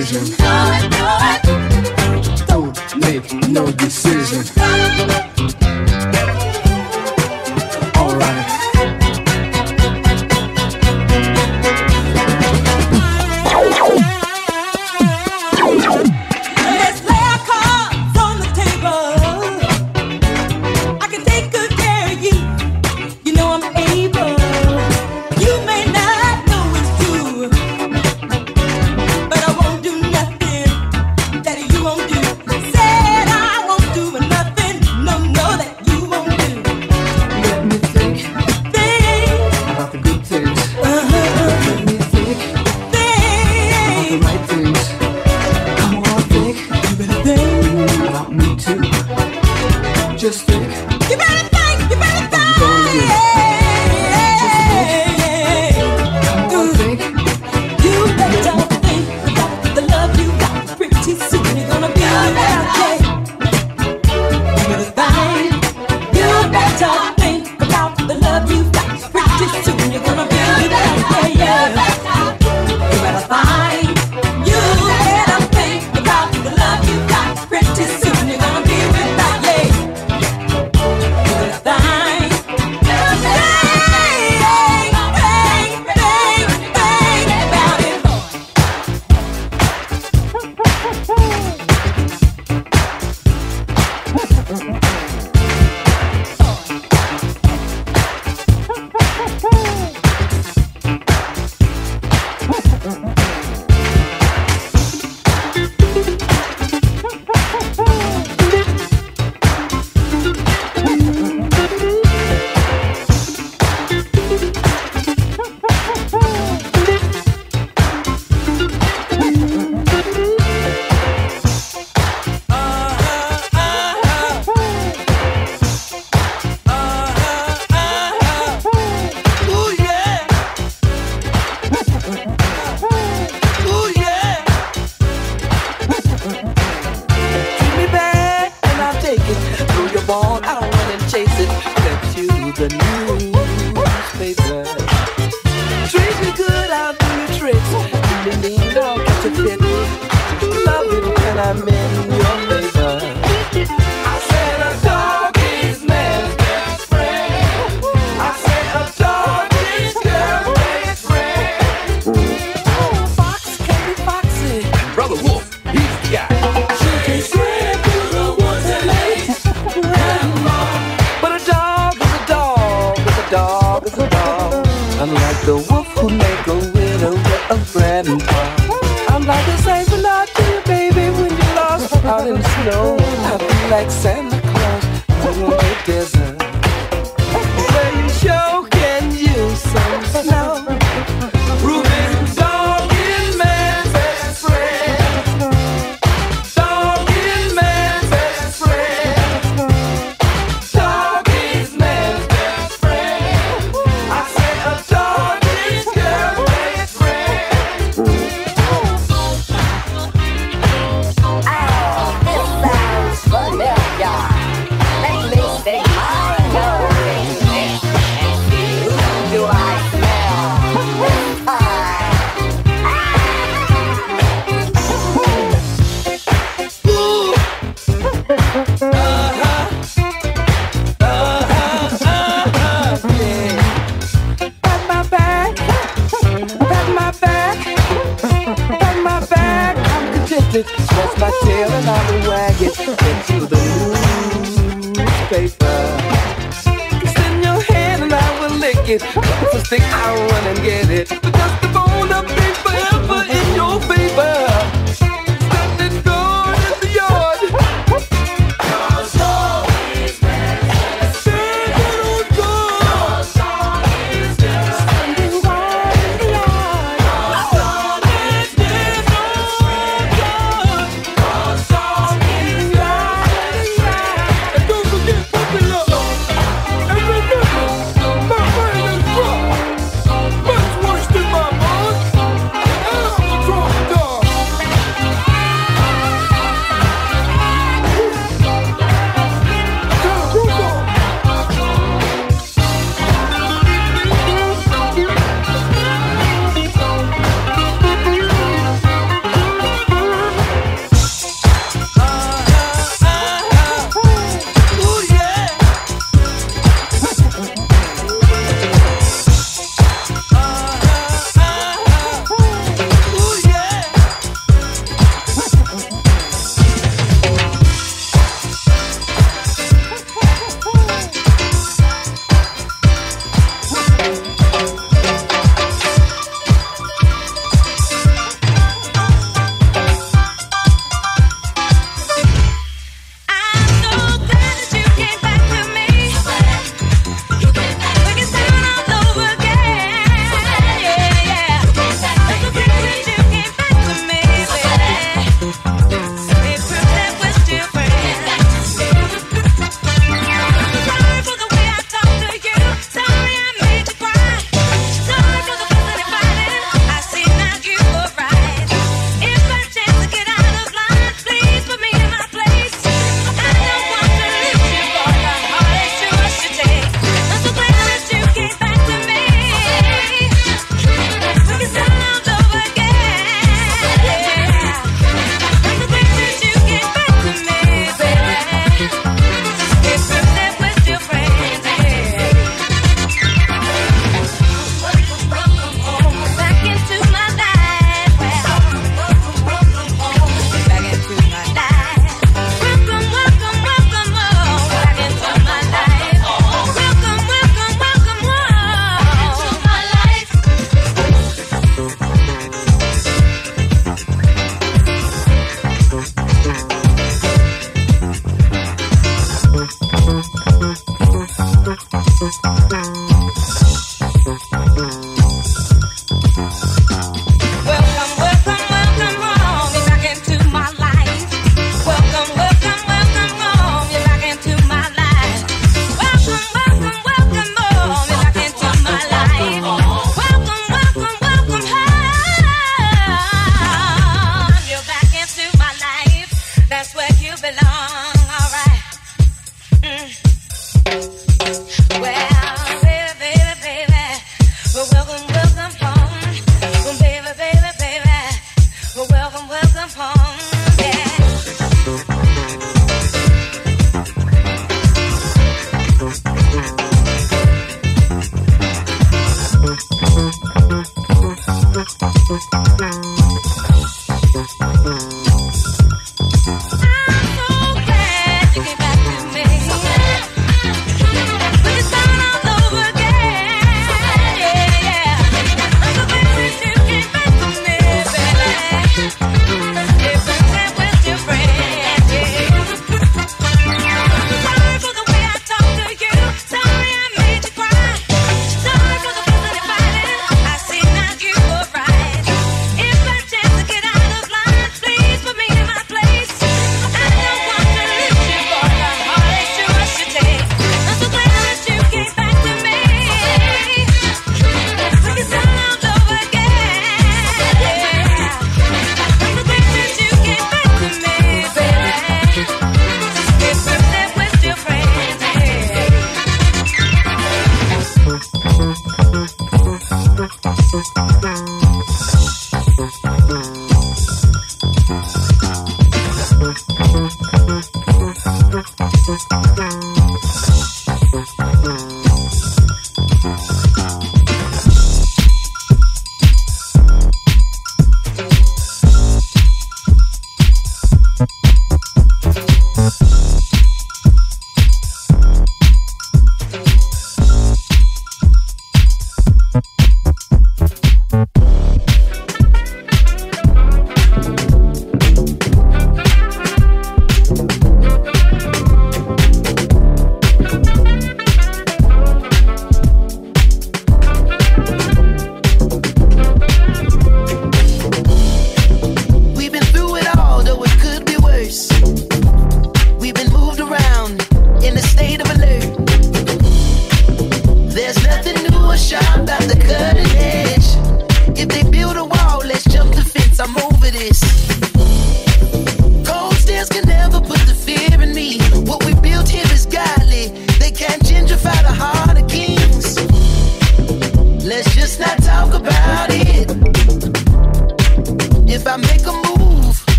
decision. Don't make no decision.